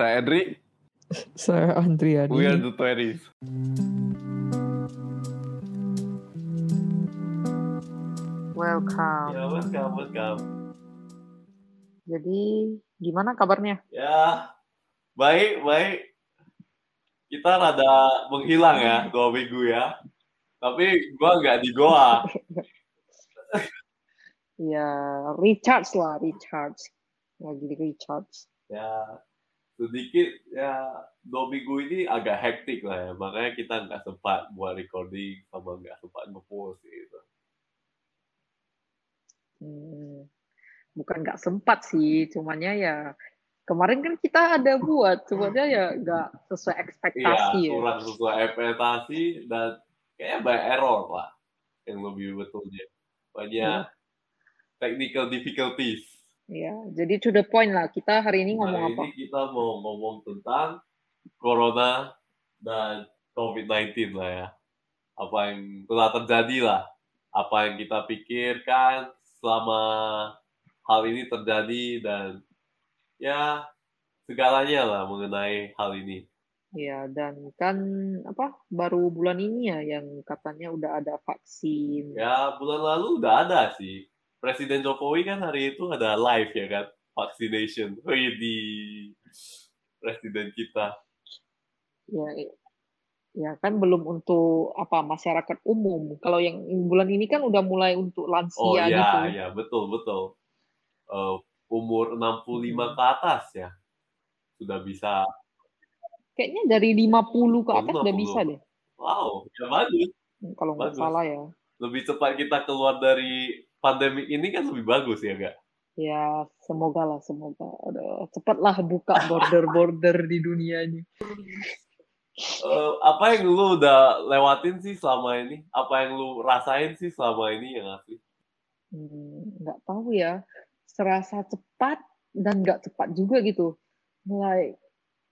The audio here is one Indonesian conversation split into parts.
Saya Edri. Saya Andriani. We are the 20s. Welcome. Ya, welcome, welcome. Jadi gimana kabarnya? Ya, baik, baik. Kita rada menghilang ya, dua minggu ya. Tapi gua nggak di Goa. Ya, recharge lah, recharge. Lagi di recharge. Ya, sedikit ya dua minggu ini agak hektik lah ya. Makanya kita nggak sempat buat recording sama nggak sempat ngepost gitu. Hmm, bukan nggak sempat sih, cumannya ya kemarin kan kita ada buat, cumannya ya nggak sesuai ekspektasi Iya, ya. kurang sesuai ekspektasi dan kayaknya banyak error lah yang lebih betulnya. Banyak Iya. technical difficulties. Ya, jadi to the point lah. Kita hari ini ngomong Hari apa? ini kita mau ngomong tentang Corona dan COVID-19 lah ya. Apa yang telah terjadi lah. Apa yang kita pikirkan selama hal ini terjadi dan ya segalanya lah mengenai hal ini. Ya, dan kan apa baru bulan ini ya yang katanya udah ada vaksin. Ya bulan lalu udah ada sih. Presiden Jokowi kan hari itu ada live ya kan. Vaccination. Wih, di presiden kita. Ya, ya kan belum untuk apa masyarakat umum. Kalau yang bulan ini kan udah mulai untuk Oh lansia iya, gitu. iya betul betul. Eh, umur 65 Hmm. ke atas ya sudah bisa. Kayaknya dari 50 ke Oh, atas udah 50. bisa deh. Wow, ya bagus. Kalau nggak salah ya. Lebih cepat kita keluar dari pandemi ini kan lebih bagus ya gak? Ya, semoga lah, semoga. Aduh, cepatlah buka border-border di dunia ini. Eh, apa yang lu udah lewatin sih selama ini? Apa yang lu rasain sih selama ini yang asli? Hmm, nggak tahu ya. Serasa cepat dan nggak cepat juga gitu. Mulai,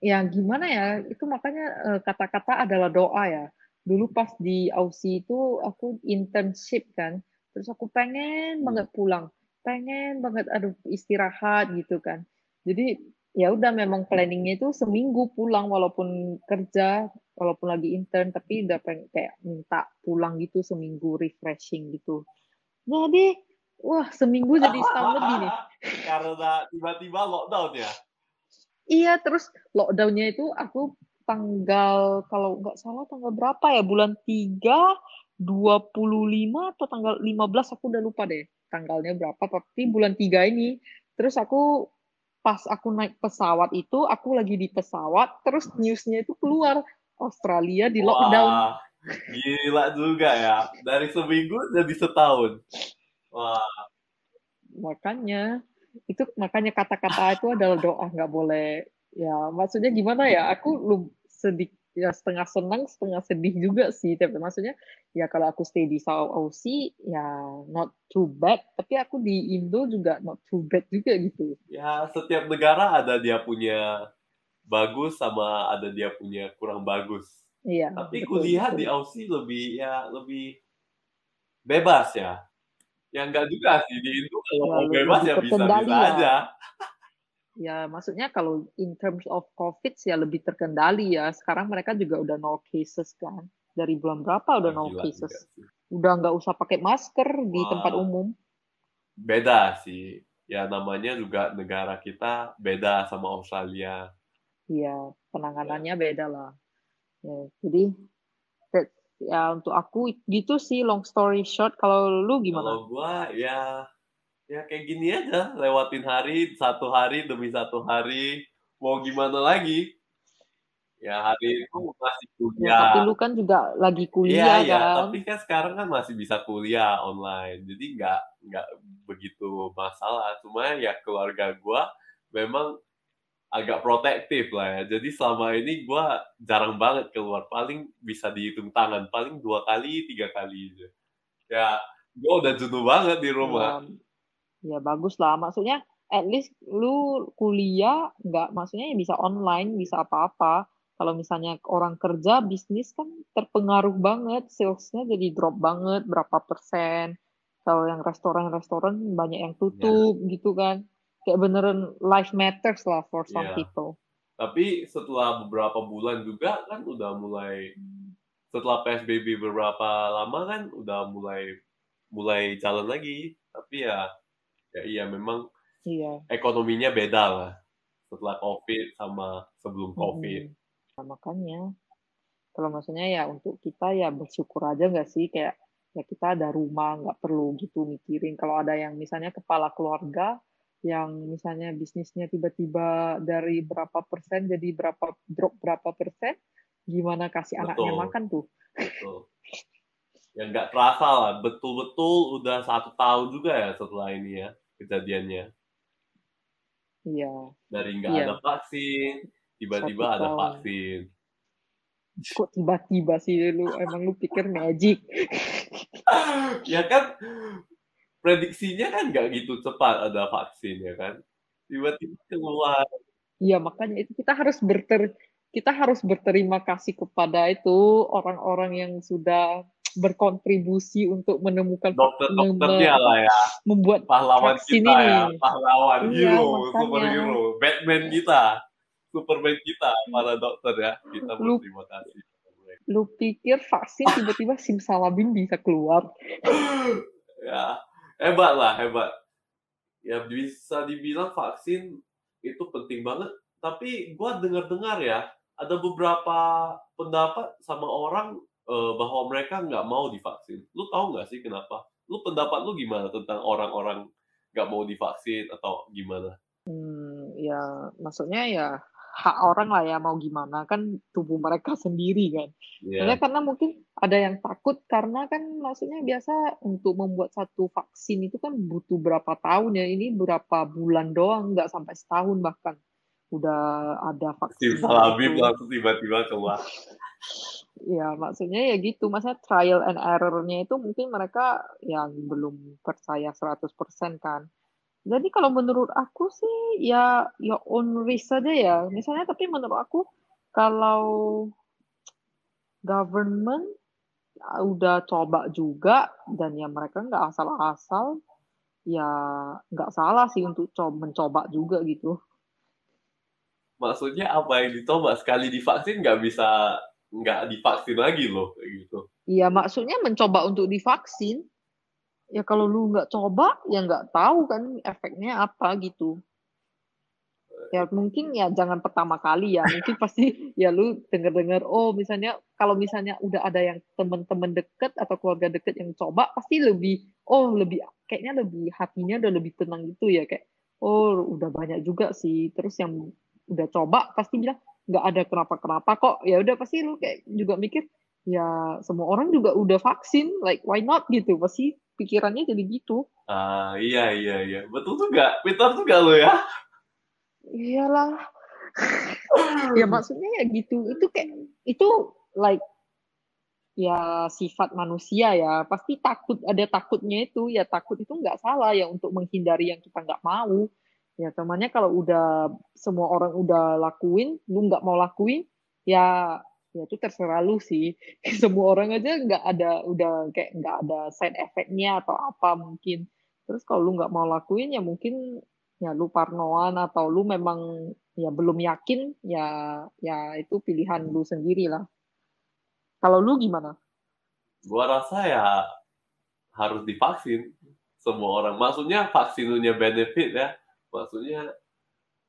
ya gimana ya, itu makanya eh, kata-kata adalah doa ya. Dulu pas di Aussie itu aku internship kan, terus aku pengen banget pulang, pengen banget aduh istirahat gitu kan. Jadi ya udah memang planningnya itu seminggu pulang walaupun kerja, walaupun lagi intern, tapi udah pengen kayak minta pulang gitu seminggu refreshing gitu. Jadi wah seminggu jadi setahun lebih nih. Karena tiba-tiba lockdown ya. Iya, terus lockdownnya itu aku tanggal kalau nggak salah tanggal berapa ya bulan 3 25 atau tanggal 15 aku udah lupa deh tanggalnya berapa tapi bulan 3 ini. Terus aku pas aku naik pesawat itu aku lagi di pesawat terus newsnya itu keluar Australia di lockdown. Wah, gila juga ya. Dari seminggu jadi setahun. Wah, makanya itu makanya kata-kata itu adalah doa nggak boleh. Ya maksudnya gimana ya? Aku lu sedih ya setengah senang setengah sedih juga sih tapi maksudnya ya kalau aku stay di South Aussie ya not too bad tapi aku di Indo juga not too bad juga gitu ya setiap negara ada dia punya bagus sama ada dia punya kurang bagus. iya Tapi betul, kuliah betul. di Aussie lebih ya lebih bebas ya. Ya enggak juga sih di Indo kalau Ya, bebas ya terkendali bisa-bisa lah. aja. Ya maksudnya kalau in terms of COVID ya lebih terkendali ya sekarang mereka juga udah no cases kan dari bulan berapa udah no Gila cases juga udah nggak usah pakai masker di Wah. tempat umum Beda sih. Ya namanya juga negara kita beda sama Australia. Iya, penanganannya beda lah. Ya, jadi that- ya untuk aku gitu sih long story short. Kalau lu gimana? Kalau gua ya ya kayak gini aja, lewatin hari satu hari demi satu hari. Mau gimana lagi? Ya hari itu masih Ya, kuliah. tapi lu kan juga lagi kuliah iya, kan? tapi kan sekarang kan masih bisa kuliah online. Jadi nggak nggak begitu masalah. Cuma ya keluarga gua memang agak protektif lah ya. Jadi selama ini gua jarang banget keluar. Paling bisa dihitung tangan. Paling dua kali, tiga kali aja. Ya, gua udah jenuh banget di rumah. Ya, ya bagus lah. Maksudnya at least lu kuliah nggak maksudnya ya bisa online, bisa apa-apa. Kalau misalnya orang kerja bisnis kan terpengaruh banget, salesnya jadi drop banget berapa persen. Kalau yang restoran-restoran banyak yang tutup gitu kan. Kayak beneran life matters lah for some Iya. people. Tapi setelah beberapa bulan juga kan udah mulai setelah PSBB beberapa lama kan udah mulai mulai jalan lagi. Tapi ya ya iya memang Iya. ekonominya beda lah setelah COVID sama sebelum COVID. Mm-mm. Nah, makanya kalau maksudnya ya untuk kita ya bersyukur aja nggak sih kayak ya kita ada rumah nggak perlu gitu mikirin kalau ada yang misalnya kepala keluarga yang misalnya bisnisnya tiba-tiba dari berapa persen jadi berapa drop berapa persen gimana kasih anaknya Betul. makan tuh Betul. Ya nggak terasa lah, betul-betul udah satu tahun juga ya setelah ini ya kejadiannya. iya Dari nggak Iya. ada vaksin, tiba-tiba Satu ada tahun. vaksin. kok tiba-tiba sih lu emang lu pikir magic ya kan prediksinya kan nggak gitu cepat ada vaksin ya kan. Tiba-tiba keluar. Iya, makanya itu kita harus berter kita harus berterima kasih kepada itu orang-orang yang sudah berkontribusi untuk menemukan Dokter-dokternya mem- lah ya, membuat pahlawan kita ini. ya, pahlawan, Iya, hero, makanya. superhero, Batman kita, Superman kita, para dokter ya. Kita Lu- berterima kasih. Lu pikir vaksin tiba-tiba simsalabim bisa keluar? ya hebat lah hebat ya bisa dibilang vaksin itu penting banget tapi gua dengar-dengar ya ada beberapa pendapat sama orang eh, bahwa mereka nggak mau divaksin. Lu tahu nggak sih kenapa? Lu pendapat lu gimana tentang orang-orang nggak mau divaksin atau gimana? Hmm, ya maksudnya ya hak orang lah ya mau gimana. Kan tubuh mereka sendiri kan. Soalnya karena mungkin ada yang takut karena kan maksudnya biasa untuk membuat satu vaksin itu kan butuh berapa tahun ya. Ini berapa bulan doang nggak sampai setahun bahkan. Udah ada vaksin Simsalabim itu. langsung tiba-tiba keluar Ya maksudnya ya gitu masa trial and error-nya itu mungkin mereka yang belum percaya 100% kan. Jadi kalau menurut aku sih ya ya on risk saja ya. Misalnya tapi menurut aku kalau government ya udah coba juga dan ya mereka nggak asal-asal ya nggak salah sih untuk coba mencoba juga gitu. maksudnya apa yang dicoba sekali divaksin nggak bisa nggak divaksin lagi loh kayak gitu Iya maksudnya mencoba untuk divaksin. Ya kalau lu nggak coba ya nggak tahu kan efeknya apa gitu. Ya mungkin ya jangan pertama kali ya. Mungkin pasti ya lu denger-dengar oh misalnya kalau misalnya udah ada yang teman-teman deket atau keluarga deket yang coba pasti lebih oh lebih kayaknya lebih hatinya udah lebih tenang gitu ya kayak oh udah banyak juga sih. Terus yang udah coba pasti bilang nggak ada kenapa-kenapa kok. Ya udah pasti lu kayak juga mikir ya semua orang juga udah vaksin like why not gitu? Pasti pikirannya jadi gitu. Ah iya iya iya. Betul juga Peter juga lo ya? Iyalah. Ya maksudnya ya gitu. Itu kayak itu like ya sifat manusia ya. Pasti takut ada takutnya itu. Ya takut itu nggak salah ya untuk menghindari yang kita nggak mau ya temannya kalau udah semua orang udah lakuin lu nggak mau lakuin ya ya itu terserah lu sih. Semua orang aja nggak ada udah kayak nggak ada side effect-nya atau apa mungkin. Terus kalau lu nggak mau lakuin ya mungkin ya lu parnoan atau lu memang ya belum yakin ya ya itu pilihan lu sendiri lah. Kalau lu gimana? Gua rasa ya harus divaksin semua orang. Maksudnya vaksin punya benefit ya maksudnya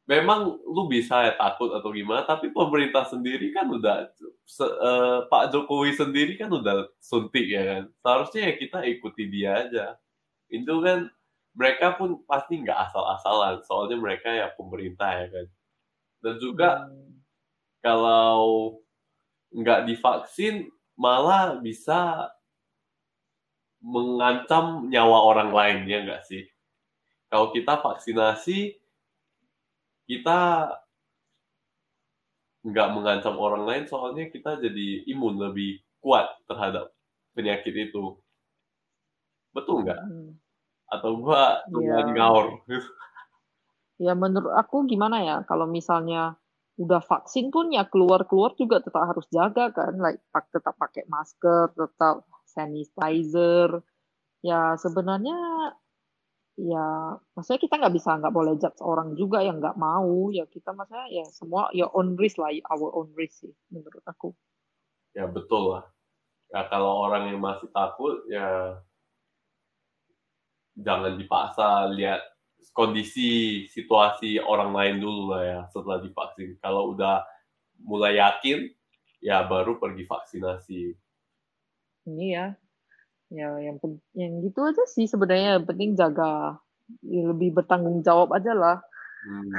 memang lu bisa ya takut atau gimana tapi pemerintah sendiri kan udah se- eh, Pak Jokowi sendiri kan udah suntik ya kan? Seharusnya ya kita ikuti dia aja. Itu kan mereka pun pasti nggak asal-asalan soalnya mereka ya pemerintah ya kan? Dan juga Hmm, kalau nggak divaksin malah bisa mengancam nyawa orang lain ya nggak sih kalau kita vaksinasi kita nggak mengancam orang lain soalnya kita jadi imun lebih kuat terhadap penyakit itu betul nggak hmm. atau gua cuma Ya. ngaur Ya menurut aku gimana ya kalau misalnya udah vaksin pun ya keluar-keluar juga tetap harus jaga kan like tetap pakai masker, tetap sanitizer. Ya sebenarnya ya maksudnya kita nggak bisa nggak boleh judge orang juga yang nggak mau. Ya kita maksudnya ya semua ya own risk lah our own risk sih menurut aku. Ya betul lah. Ya kalau orang yang masih takut ya jangan dipaksa lihat kondisi situasi orang lain dulu lah ya setelah divaksin. Kalau udah mulai yakin ya baru pergi vaksinasi. Ini ya ya yang yang gitu aja sih sebenarnya. Yang penting jaga. Ya, lebih bertanggung jawab aja lah. Hmm.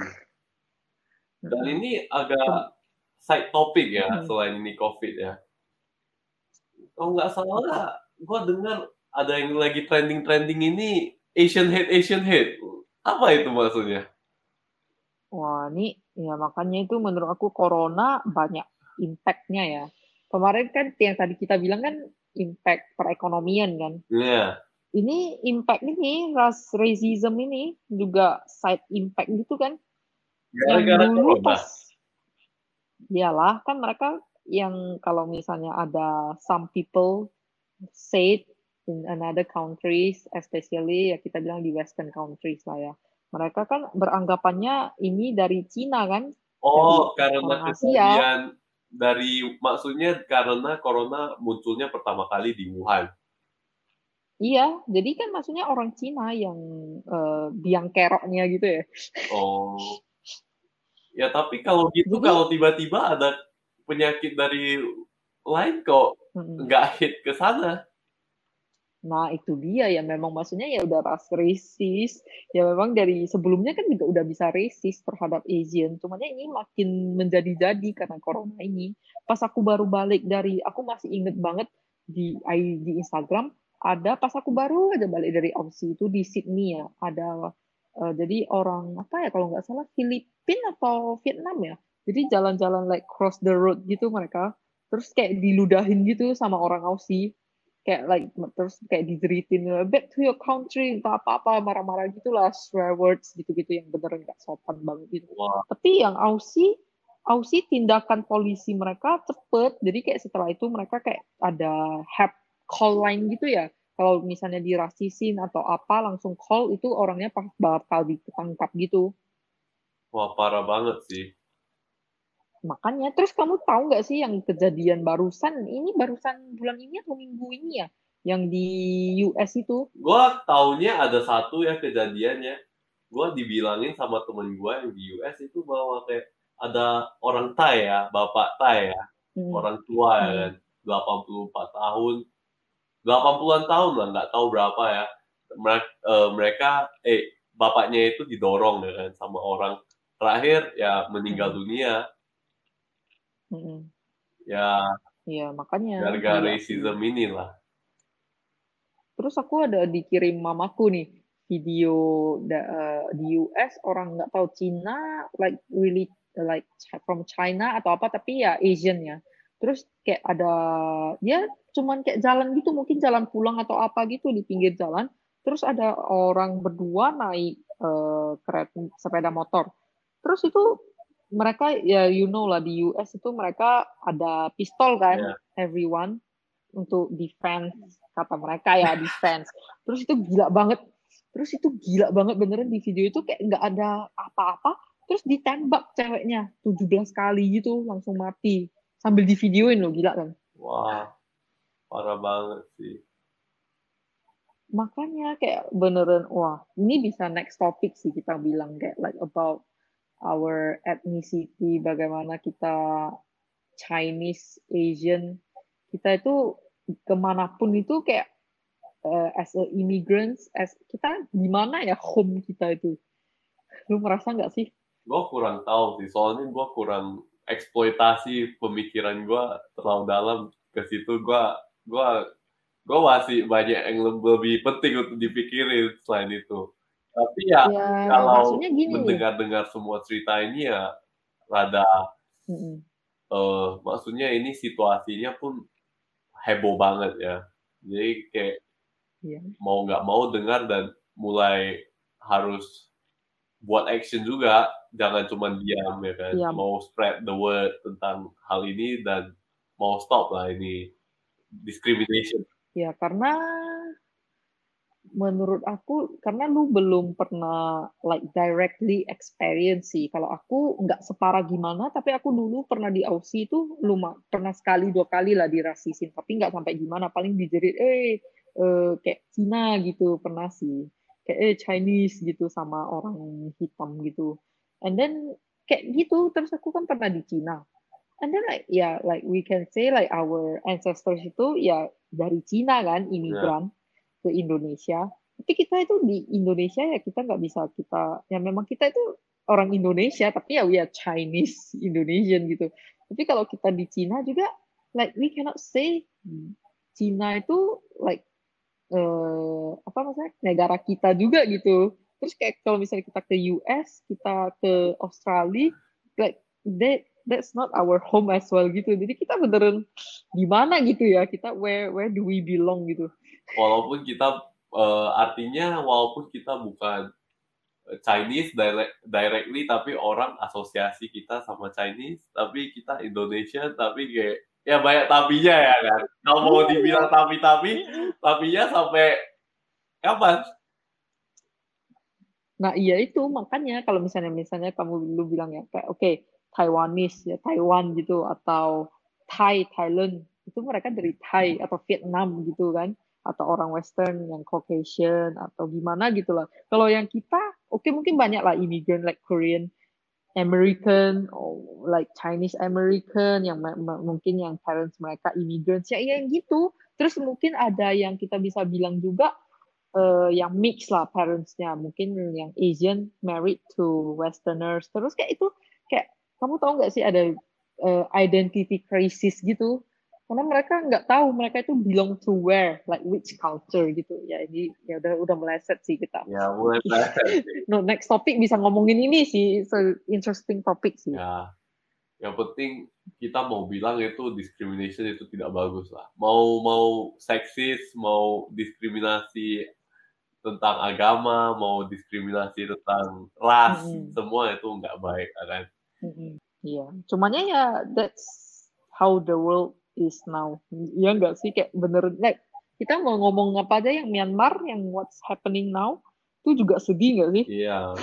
dan ini agak side topic ya hmm. selain ini covid ya. Kalau nggak salah gue dengar ada yang lagi trending trending ini Asian hate Asian hate apa itu maksudnya? Wah ini ya makanya itu menurut aku corona banyak impactnya ya. Kemarin kan yang tadi kita bilang kan impact perekonomian kan. Iya. Yeah. Ini impact ini ras racism ini juga side impact gitu kan. Gara-gara corona. Pas, iyalah kan mereka yang kalau misalnya ada some people say in another countries, especially ya kita bilang di western countries lah ya. Mereka kan beranggapannya ini dari Cina kan. Oh, karena kejadian dari maksudnya karena corona munculnya pertama kali di Wuhan. Iya, jadi kan maksudnya orang Cina yang uh, biang keroknya gitu ya. Oh. Ya tapi kalau gitu jadi, kalau tiba-tiba ada penyakit dari lain kok nggak hit ke sana. Nah, itu dia ya memang maksudnya ya udah ras racist. Ya memang dari sebelumnya kan juga udah bisa racist terhadap Asian. Cuman ini makin menjadi-jadi karena corona ini. Pas aku baru balik dari aku masih inget banget di di Instagram ada pas aku baru aja balik dari Aussie itu di Sydney ya. Ada uh, jadi orang apa ya kalau nggak salah Filipina atau Vietnam ya. Jadi jalan-jalan like cross the road gitu mereka. Terus kayak diludahin gitu sama orang Aussie kayak like terus kayak dijeritin back to your country entah apa apa marah-marah gitulah swear words gitu-gitu yang beneran nggak sopan banget gitu. Wow. tapi yang Aussie Aussie tindakan polisi mereka cepet jadi kayak setelah itu mereka kayak ada help call line gitu ya. Kalau misalnya dirasisin atau apa langsung call itu orangnya bakal ditangkap gitu. Wah parah banget sih Makanya, terus kamu tahu nggak sih yang kejadian barusan, ini barusan bulan ini atau minggu ini ya, yang di US itu? Gua taunya ada satu ya kejadiannya. Gua dibilangin sama temen gua yang di US itu bahwa kayak ada orang Thai ya, bapak Thai ya, hmm. orang tua ya hmm. kan, 84 tahun, 80-an tahun lah, nggak tahu berapa ya. Mereka, uh, mereka, eh, bapaknya itu didorong ya kan sama orang terakhir ya meninggal hmm. dunia Mm-mm. Ya. Iya, makanya. Gara-gara racism inilah. Terus aku ada dikirim mamaku nih video da, uh, di US orang nggak tahu Cina like really like from China atau apa tapi ya Asian ya. Terus kayak ada ya cuman kayak jalan gitu mungkin jalan pulang atau apa gitu di pinggir jalan. Terus ada orang berdua naik uh, kereta sepeda motor. Terus itu mereka ya you know lah di US itu mereka ada pistol kan yeah. everyone untuk defense kata mereka ya defense. Terus itu gila banget. Terus itu gila banget beneran di video itu kayak nggak ada apa-apa. Terus ditembak ceweknya 17 kali gitu langsung mati. Sambil di videoin loh gila kan. Wah parah banget sih. Makanya kayak beneran wah ini bisa next topic sih kita bilang kayak like about our ethnicity, bagaimana kita Chinese, Asian, kita itu ke mana pun itu kayak uh, as a immigrants, as kita gimana ya home kita itu? Lu merasa nggak sih? Gue kurang tahu sih, soalnya gue kurang eksploitasi pemikiran gue terlalu dalam ke situ. Gue gue gue masih banyak yang lebih penting untuk dipikirin selain itu. Tapi ya, ya kalau mendengar-dengar semua cerita ini ya rada mm -hmm. uh, maksudnya ini situasinya pun heboh banget ya. Jadi kayak yeah. mau nggak mau dengar dan mulai harus buat action juga, jangan cuma diam ya kan. Yeah. Mau spread the word tentang hal ini dan mau stop lah ini discrimination. Ya karena menurut aku karena lu belum pernah like directly experience sih. Kalau aku nggak separah gimana, tapi aku dulu pernah di Aussie itu lumayan pernah sekali dua kali lah dirasisin, tapi nggak sampai gimana. Paling dijerit, eh, eh kayak Cina gitu pernah sih, kayak eh Chinese gitu sama orang hitam gitu. And then kayak gitu. Terus aku kan pernah di Cina. And then like yeah, like we can say like our ancestors itu ya dari Cina kan, imigran. Yeah ke Indonesia. Tapi kita itu di Indonesia ya kita nggak bisa kita ya memang kita itu orang Indonesia tapi ya we are Chinese Indonesian gitu. Tapi kalau kita di Cina juga like we cannot say Cina itu like uh, apa maksudnya negara kita juga gitu. Terus kayak kalau misalnya kita ke US, kita ke Australia, like that that's not our home as well gitu. Jadi kita beneran di mana gitu ya? Kita where where do we belong gitu? Walaupun kita uh, artinya walaupun kita bukan Chinese direct, directly tapi orang asosiasi kita sama Chinese tapi kita Indonesia tapi kayak ya banyak tapinya ya kan. Kalau mau dibilang tapi-tapi tapinya sampai kapan? Nah iya itu makanya kalau misalnya misalnya kamu dulu bilang ya kayak oke okay, Taiwanese ya Taiwan gitu atau Thai Thailand itu mereka dari Thai atau Vietnam gitu kan atau orang Western yang Caucasian atau gimana gitu lah. Kalau yang kita, oke okay, mungkin banyak lah immigrant like Korean American or like Chinese American yang mungkin yang parents mereka immigrants ya yang gitu. Terus mungkin ada yang kita bisa bilang juga uh, yang mix lah parentsnya, mungkin yang Asian married to Westerners. Terus kayak itu kayak kamu tahu nggak sih ada uh, identity crisis gitu karena mereka nggak tahu mereka itu belong to where like which culture gitu. Ya ini ya udah udah meleset sih kita. Ya mulai meleset no next topic bisa ngomongin ini sih so interesting topic sih. Ya yang penting kita mau bilang itu discrimination itu tidak bagus lah. Mau mau seksis mau diskriminasi tentang agama mau diskriminasi tentang ras mm -hmm. semua itu nggak baik kan? Mm -hmm. Iya, cumannya ya that's how the world is now. Iya enggak sih kayak bener like, kita mau ngomong apa aja yang Myanmar yang what's happening now itu juga sedih nggak sih? Iya.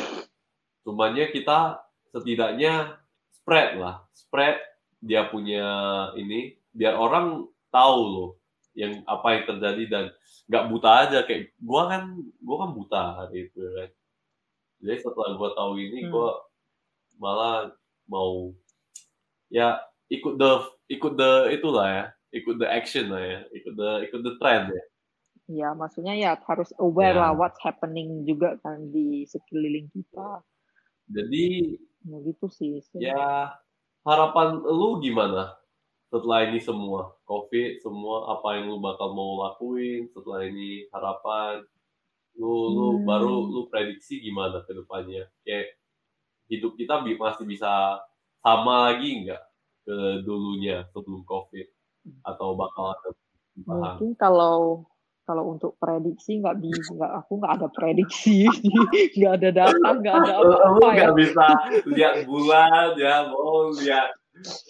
Cumannya kita setidaknya spread lah, spread dia punya ini biar orang tahu loh yang apa yang terjadi dan nggak buta aja kayak gua kan gua kan buta hari itu kan. Jadi setelah gua tahu ini hmm. gua malah mau ya ikut the ikut the itulah ya. Ikut the action lah ya. Ikut the ikut the trend ya. Ya maksudnya ya harus aware ya. lah what's happening juga kan di sekeliling kita. Jadi nah, gitu sih ya harapan lu gimana setelah ini semua? Covid semua apa yang lu bakal mau lakuin setelah ini harapan? Lu hmm. lu baru lu prediksi gimana ke depannya? Kayak hidup kita masih bisa sama lagi nggak ke dulunya sebelum COVID atau bakal ada Mungkin kalau kalau untuk prediksi nggak bisa nggak aku nggak ada prediksi. Nggak ada data nggak ada apa-apa ya nggak bisa lihat bulan ya mau lihat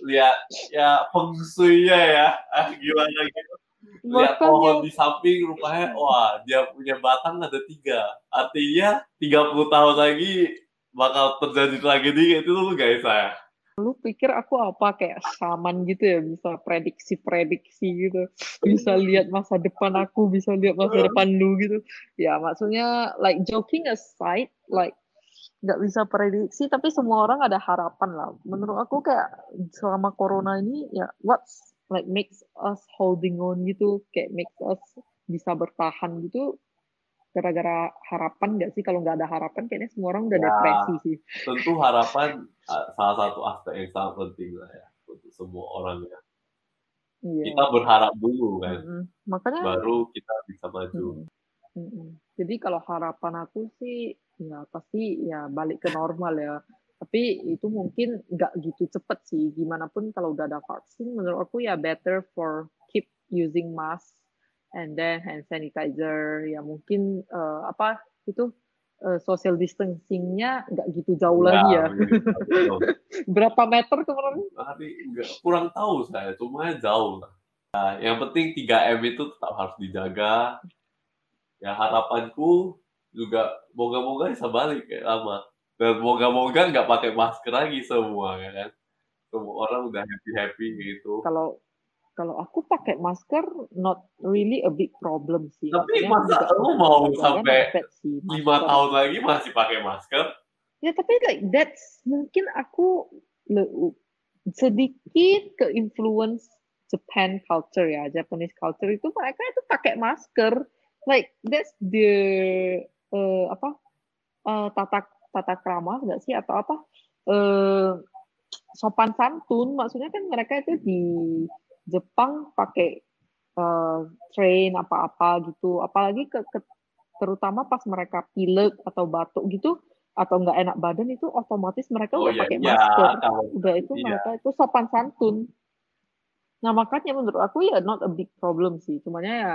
lihat ya feng ya. Ah, gimana gitu? Lihat Makanya... pohon di samping rupanya wah dia punya batang ada tiga. Artinya 30 tahun lagi bakal terjadi tragedi itu tuh guys saya lu pikir aku apa? Kayak saman gitu ya bisa prediksi-prediksi gitu. Bisa lihat masa depan aku bisa lihat masa depan lu gitu. Ya maksudnya like joking aside like nggak bisa prediksi tapi semua orang ada harapan lah. Menurut aku kayak selama corona ini ya what's like makes us holding on gitu. Kayak makes us bisa bertahan gitu gara-gara harapan nggak sih? Kalau nggak ada harapan kayaknya semua orang udah ya, depresi sih. tentu harapan salah satu aspek yang sangat penting lah ya untuk semua orang ya. Iya. kita berharap dulu kan? Mm -hmm. makanya baru kita bisa maju. Mm -hmm. jadi kalau harapan aku sih ya pasti ya balik ke normal ya. Tapi itu mungkin nggak gitu cepet sih. Gimana pun kalau udah ada vaksin menurut aku ya better for keep using mask and then hand sanitizer ya mungkin uh, apa itu uh, social distancingnya nggak gitu jauh nah, lagi ya. berapa meter kemarin? Enggak kurang tahu saya cuma jauh lah. Nah, yang penting 3 m itu tetap harus dijaga. Ya harapanku juga moga-moga bisa balik kayak lama. Dan moga-moga nggak pakai masker lagi semua ya kan? Semua orang udah happy happy gitu. Kalau kalau aku pakai masker not really a big problem sih. tapi Maksudnya masa lu mau sampai lima tahun lagi masih pakai masker? Ya tapi like that's mungkin aku sedikit ke influence Japan culture ya, Japanese culture itu mereka itu pakai masker. Like that's the eh, apa eh, tata tata krama nggak sih? Atau apa? Eh, sopan santun. Maksudnya kan mereka itu di Jepang pakai eh, train apa-apa gitu. Apalagi ke, ke- terutama pas mereka pilek atau batuk gitu atau nggak enak badan itu otomatis mereka oh udah ya pakai iya masker. udah itu Iya. mereka itu sopan santun. Nah makanya menurut aku ya not a big problem sih. Cumanya ya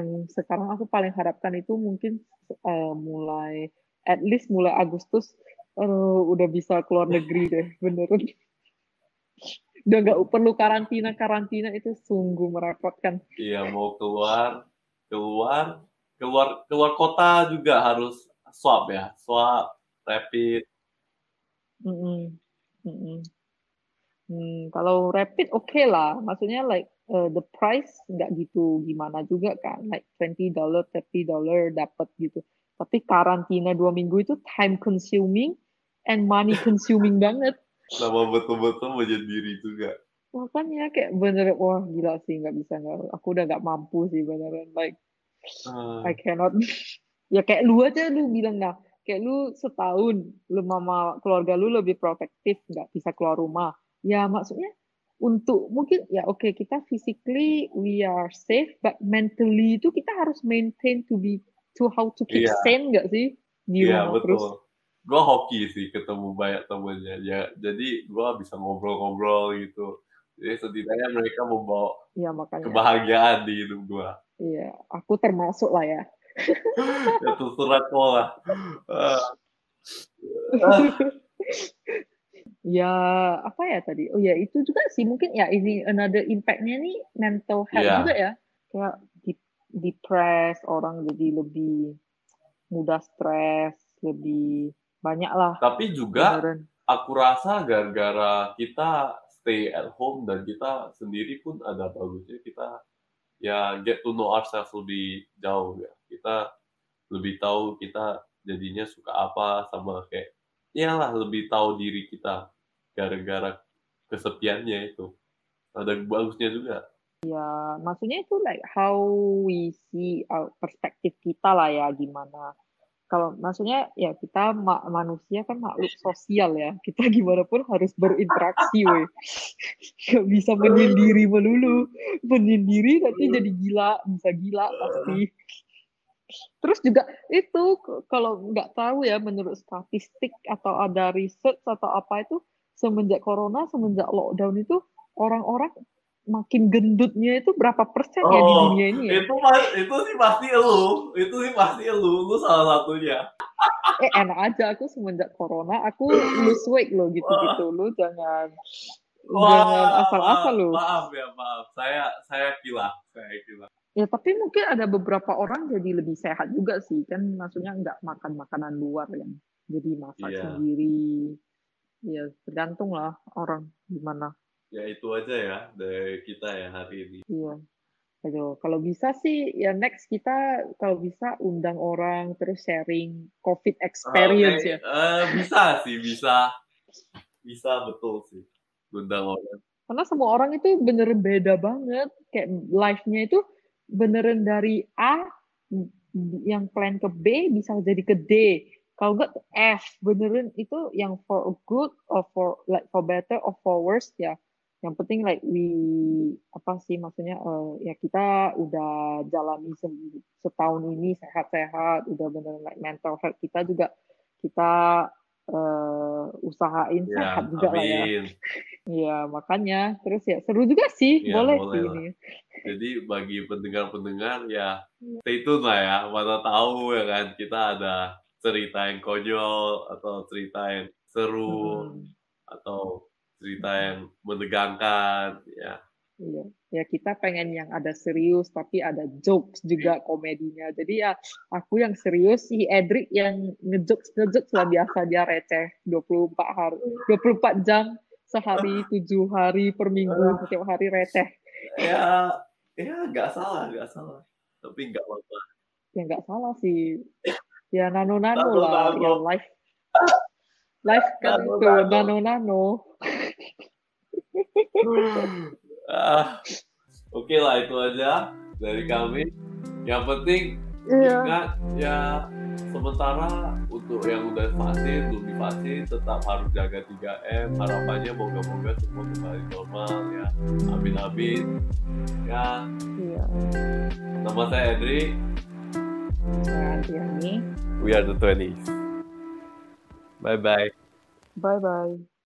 yang sekarang aku paling harapkan itu mungkin eh, mulai at least mulai Agustus eh, udah bisa keluar negeri deh beneran udah nggak perlu karantina karantina itu sungguh merepotkan iya mau keluar keluar keluar keluar kota juga harus swab ya swab rapid Mm-mm. Mm-mm. Hmm, kalau rapid oke lah, maksudnya like uh, the price nggak gitu gimana juga kan, like 20 dollar, 30 dollar dapat gitu. Tapi karantina dua minggu itu time consuming and money consuming banget. Sama betul-betul menyendiri juga Makanya kayak bener wah gila sih nggak bisa nggak, aku udah nggak mampu sih beneran like Ah, I cannot. ya kayak lu aja lu bilang nah, kayak lu setahun lu mama keluarga lu lebih protektif nggak bisa keluar rumah. Ya maksudnya untuk mungkin ya oke kita physically we are safe but mentally itu kita harus maintain to be to how to keep Iya. sane nggak sih di Iya rumah terus. Gue hoki sih ketemu banyak temennya. Ya, jadi gue bisa ngobrol-ngobrol gitu. Jadi setidaknya mereka membawa Ya makanya kebahagiaan di hidup gue. iya aku termasuk lah ya. Ya terserah kau lah. Ah, ah, Ya apa ya tadi? Oh ya itu juga sih mungkin ya ini another impact-nya nih mental health Iya. juga ya. Kayak di- depressed orang jadi lebih mudah stres, lebih banyak lah Tapi juga beneran. aku rasa gara-gara kita stay at home dan kita sendiri pun ada bagusnya kita ya get to know ourselves lebih jauh ya. Kita lebih tahu kita jadinya suka apa sama kayak iyalah lebih tahu diri kita gara-gara kesepiannya itu. Ada bagusnya juga. Ya, maksudnya itu like how we see our perspektif kita lah ya gimana. Kalau maksudnya ya kita ma- manusia kan makhluk sosial ya. Kita gimana pun harus berinteraksi weh. Gak bisa menyendiri melulu. Menyendiri nanti jadi gila, bisa gila pasti. Terus juga itu kalau nggak tahu ya menurut statistik atau ada research atau apa itu semenjak corona, semenjak lockdown itu orang-orang makin gendutnya itu berapa persen ya di Oh, dunia ini ya? itu itu sih pasti elu, itu sih pasti elu, lu salah satunya. Eh enak aja aku semenjak corona aku lose weight loh gitu-gitu lu jangan jangan asal-asal lu. maaf ya maaf, saya saya kilaf, saya kilaf. Ya tapi mungkin ada beberapa orang jadi lebih sehat juga sih kan maksudnya nggak makan makanan luar yang jadi masak Iya. sendiri. Ya tergantung lah orang gimana. Ya itu aja ya dari kita ya hari ini. Iya. Aduh, kalau bisa sih ya next kita kalau bisa undang orang terus sharing COVID experience Oke, ya. eh, bisa sih, bisa, bisa betul sih. Undang orang. Karena semua orang itu beneran beda banget. Kayak life-nya itu beneran dari A yang plan ke B bisa jadi ke D. Kalau enggak ke F, beneran itu yang for good or for like for better or for worse ya. Yang penting like we apa sih maksudnya eh, ya kita udah jalani se- setahun ini sehat-sehat, udah beneran like mental health kita juga kita eh, usahain Ya, sehat juga lah ya. Iya, makanya terus ya seru juga sih, Ya, boleh boleh sih lah. ini. Jadi bagi pendengar-pendengar ya stay tune lah ya, mana tahu ya kan kita ada cerita yang konyol atau cerita yang seru Mm-mm. atau cerita yang menegangkan ya. Iya. ya kita pengen yang ada serius tapi ada jokes juga komedinya. Jadi ya aku yang serius, si Edric yang ngejokes ngejokes lah biasa dia receh 24 hari 24 jam sehari tujuh hari per minggu setiap hari receh. Ya ya nggak salah nggak salah tapi nggak apa-apa. Ya nggak salah sih. Ya nano nano lah nano. ya live live kan Nano, itu nano. nano nano. Ah, Oke lah itu aja dari kami. Yang penting Iya. ingat ya sementara untuk yang udah vaksin belum divaksin tetap harus jaga 3M harapannya moga-moga semua kembali normal ya amin amin ya Iya. nama saya Edri Nah, Tiani. we are the 20s bye bye Bye bye.